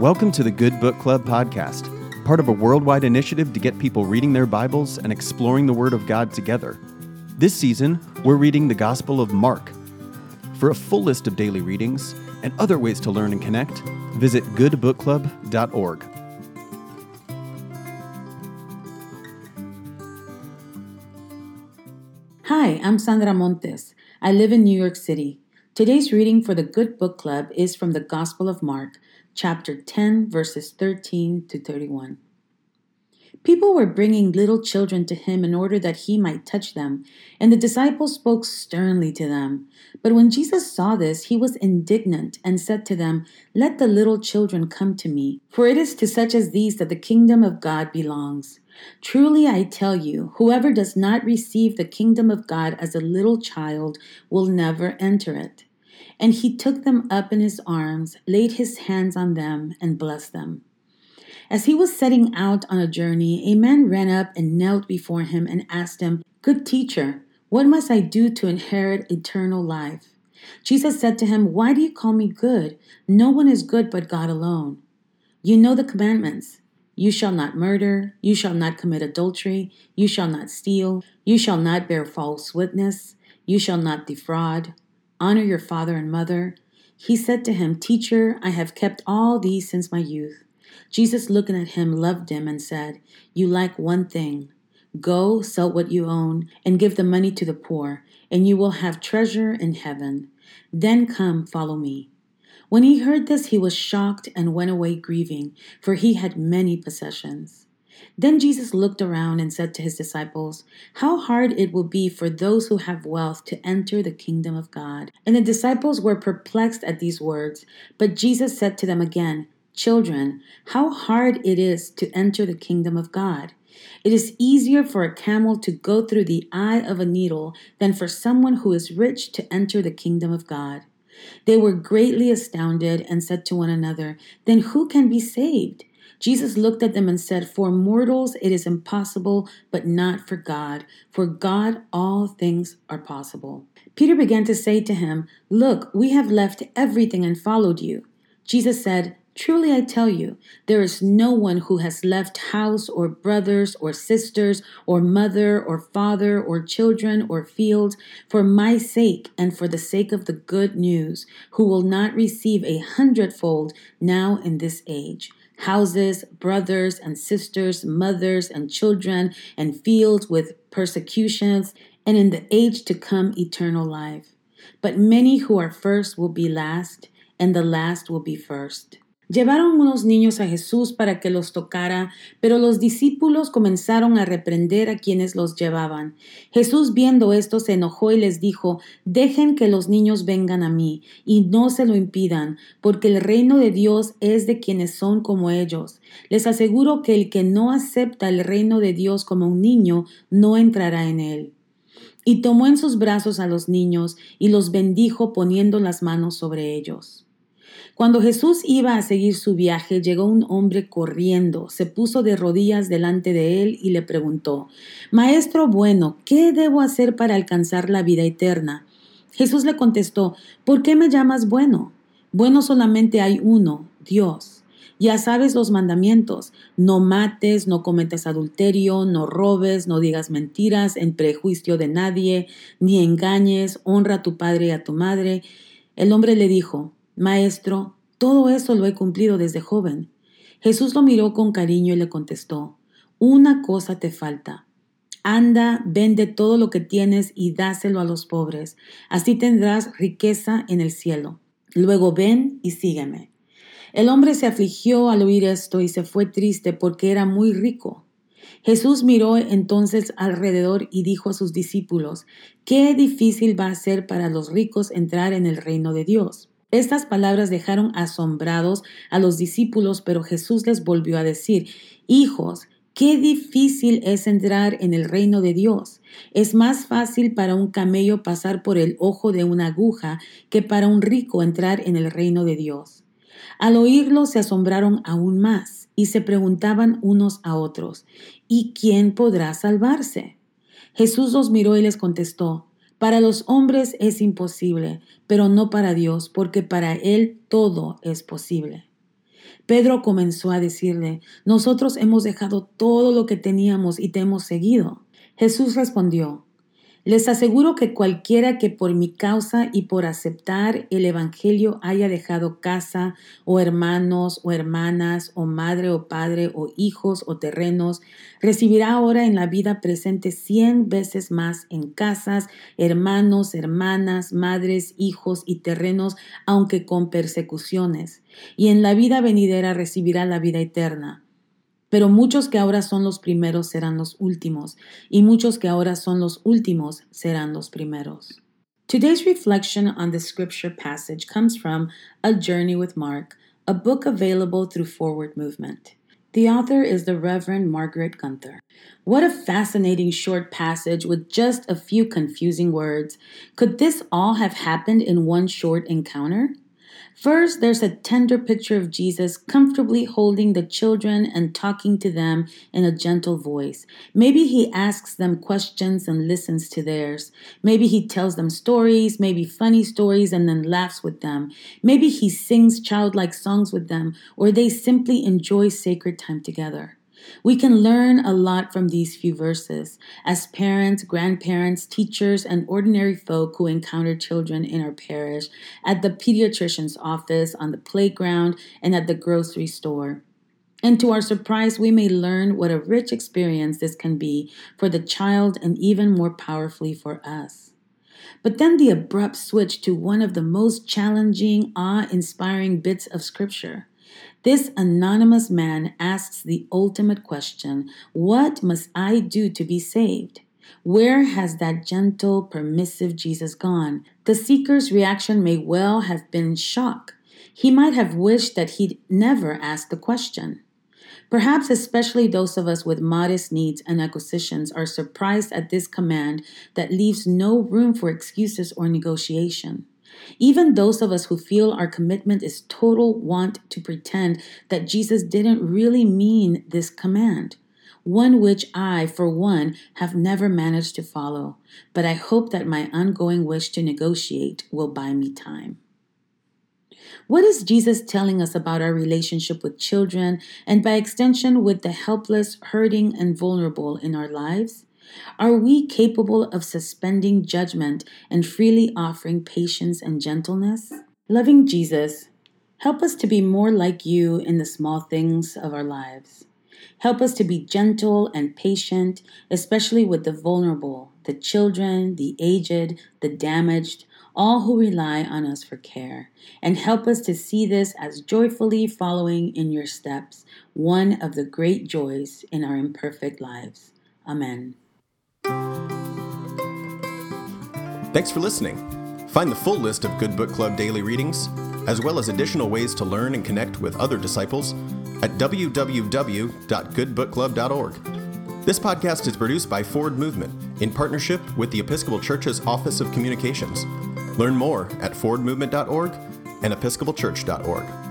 Welcome to the Good Book Club podcast, part of a worldwide initiative to get people reading their Bibles and exploring the Word of God together. This season, we're reading the Gospel of Mark. For a full list of daily readings and other ways to learn and connect, visit goodbookclub.org. Hi, I'm Sandra Montes. I live in New York City. Today's reading for the Good Book Club is from the Gospel of Mark, chapter 10, verses 13 to 31. People were bringing little children to him in order that he might touch them, and the disciples spoke sternly to them. But when Jesus saw this, he was indignant and said to them, Let the little children come to me, for it is to such as these that the kingdom of God belongs. Truly I tell you, whoever does not receive the kingdom of God as a little child will never enter it. And he took them up in his arms, laid his hands on them, and blessed them. As he was setting out on a journey, a man ran up and knelt before him and asked him, Good teacher, what must I do to inherit eternal life? Jesus said to him, Why do you call me good? No one is good but God alone. You know the commandments. You shall not murder, you shall not commit adultery, you shall not steal, you shall not bear false witness, you shall not defraud, Honor your father and mother. He said to him, Teacher, I have kept all these since my youth. Jesus, looking at him, loved him and said, You lack one thing. Go, sell what you own, and give the money to the poor, and you will have treasure in heaven. Then come, follow me. When he heard this, he was shocked and went away grieving, for he had many possessions. Then Jesus looked around and said to his disciples, How hard it will be for those who have wealth to enter the kingdom of God. And the disciples were perplexed at these words. But Jesus said to them again, Children, how hard it is to enter the kingdom of God. It is easier for a camel to go through the eye of a needle than for someone who is rich to enter the kingdom of God. They were greatly astounded and said to one another, Then who can be saved? Jesus looked at them and said, For mortals it is impossible, but not for God. For God all things are possible. Peter began to say to him, Look, we have left everything and followed you. Jesus said, Truly I tell you, there is no one who has left house or brothers or sisters or mother or father or children or fields for my sake and for the sake of the good news, who will not receive a hundredfold now in this age houses, brothers and sisters, mothers and children, and fields with persecutions, and in the age to come eternal life. But many who are first will be last, and the last will be first. Llevaron unos niños a Jesús para que los tocara, pero los discípulos comenzaron a reprender a quienes los llevaban. Jesús viendo esto se enojó y les dijo, Dejen que los niños vengan a mí, y no se lo impidan, porque el reino de Dios es de quienes son como ellos. Les aseguro que el que no acepta el reino de Dios como un niño, no entrará en él. Y tomó en sus brazos a los niños y los bendijo poniendo las manos sobre ellos. Cuando Jesús iba a seguir su viaje, llegó un hombre corriendo, se puso de rodillas delante de él y le preguntó, Maestro bueno, ¿qué debo hacer para alcanzar la vida eterna? Jesús le contestó, ¿por qué me llamas bueno? Bueno solamente hay uno, Dios. Ya sabes los mandamientos, no mates, no cometas adulterio, no robes, no digas mentiras en prejuicio de nadie, ni engañes, honra a tu padre y a tu madre. El hombre le dijo, Maestro, todo eso lo he cumplido desde joven. Jesús lo miró con cariño y le contestó, Una cosa te falta. Anda, vende todo lo que tienes y dáselo a los pobres. Así tendrás riqueza en el cielo. Luego ven y sígueme. El hombre se afligió al oír esto y se fue triste porque era muy rico. Jesús miró entonces alrededor y dijo a sus discípulos, Qué difícil va a ser para los ricos entrar en el reino de Dios. Estas palabras dejaron asombrados a los discípulos, pero Jesús les volvió a decir, Hijos, qué difícil es entrar en el reino de Dios. Es más fácil para un camello pasar por el ojo de una aguja que para un rico entrar en el reino de Dios. Al oírlo se asombraron aún más y se preguntaban unos a otros, ¿y quién podrá salvarse? Jesús los miró y les contestó, para los hombres es imposible, pero no para Dios, porque para Él todo es posible. Pedro comenzó a decirle, nosotros hemos dejado todo lo que teníamos y te hemos seguido. Jesús respondió, les aseguro que cualquiera que por mi causa y por aceptar el Evangelio haya dejado casa o hermanos o hermanas o madre o padre o hijos o terrenos, recibirá ahora en la vida presente cien veces más en casas, hermanos, hermanas, madres, hijos y terrenos, aunque con persecuciones, y en la vida venidera recibirá la vida eterna. Pero muchos que ahora son los primeros serán los últimos, y muchos que ahora son los últimos serán los primeros. Today's reflection on the scripture passage comes from A Journey with Mark, a book available through Forward Movement. The author is the Reverend Margaret Guenther. What a fascinating short passage with just a few confusing words. Could this all have happened in one short encounter? First, there's a tender picture of Jesus comfortably holding the children and talking to them in a gentle voice. Maybe he asks them questions and listens to theirs. Maybe he tells them stories, maybe funny stories, and then laughs with them. Maybe he sings childlike songs with them, or they simply enjoy sacred time together. We can learn a lot from these few verses as parents, grandparents, teachers, and ordinary folk who encounter children in our parish, at the pediatrician's office, on the playground, and at the grocery store. And to our surprise, we may learn what a rich experience this can be for the child and even more powerfully for us. But then the abrupt switch to one of the most challenging, awe inspiring bits of Scripture. This anonymous man asks the ultimate question What must I do to be saved? Where has that gentle, permissive Jesus gone? The seeker's reaction may well have been shock. He might have wished that he'd never asked the question. Perhaps especially those of us with modest needs and acquisitions are surprised at this command that leaves no room for excuses or negotiation. Even those of us who feel our commitment is total want to pretend that Jesus didn't really mean this command, one which I, for one, have never managed to follow, but I hope that my ongoing wish to negotiate will buy me time. What is Jesus telling us about our relationship with children and by extension with the helpless, hurting, and vulnerable in our lives? Are we capable of suspending judgment and freely offering patience and gentleness? Loving Jesus, help us to be more like you in the small things of our lives. Help us to be gentle and patient, especially with the vulnerable, the children, the aged, the damaged, all who rely on us for care. And help us to see this as joyfully following in your steps, one of the great joys in our imperfect lives. Amen. Thanks for listening. Find the full list of Good Book Club daily readings, as well as additional ways to learn and connect with other disciples, at www.goodbookclub.org. This podcast is produced by Forward Movement in partnership with the Episcopal Church's Office of Communications. Learn more at forwardmovement.org and episcopalchurch.org.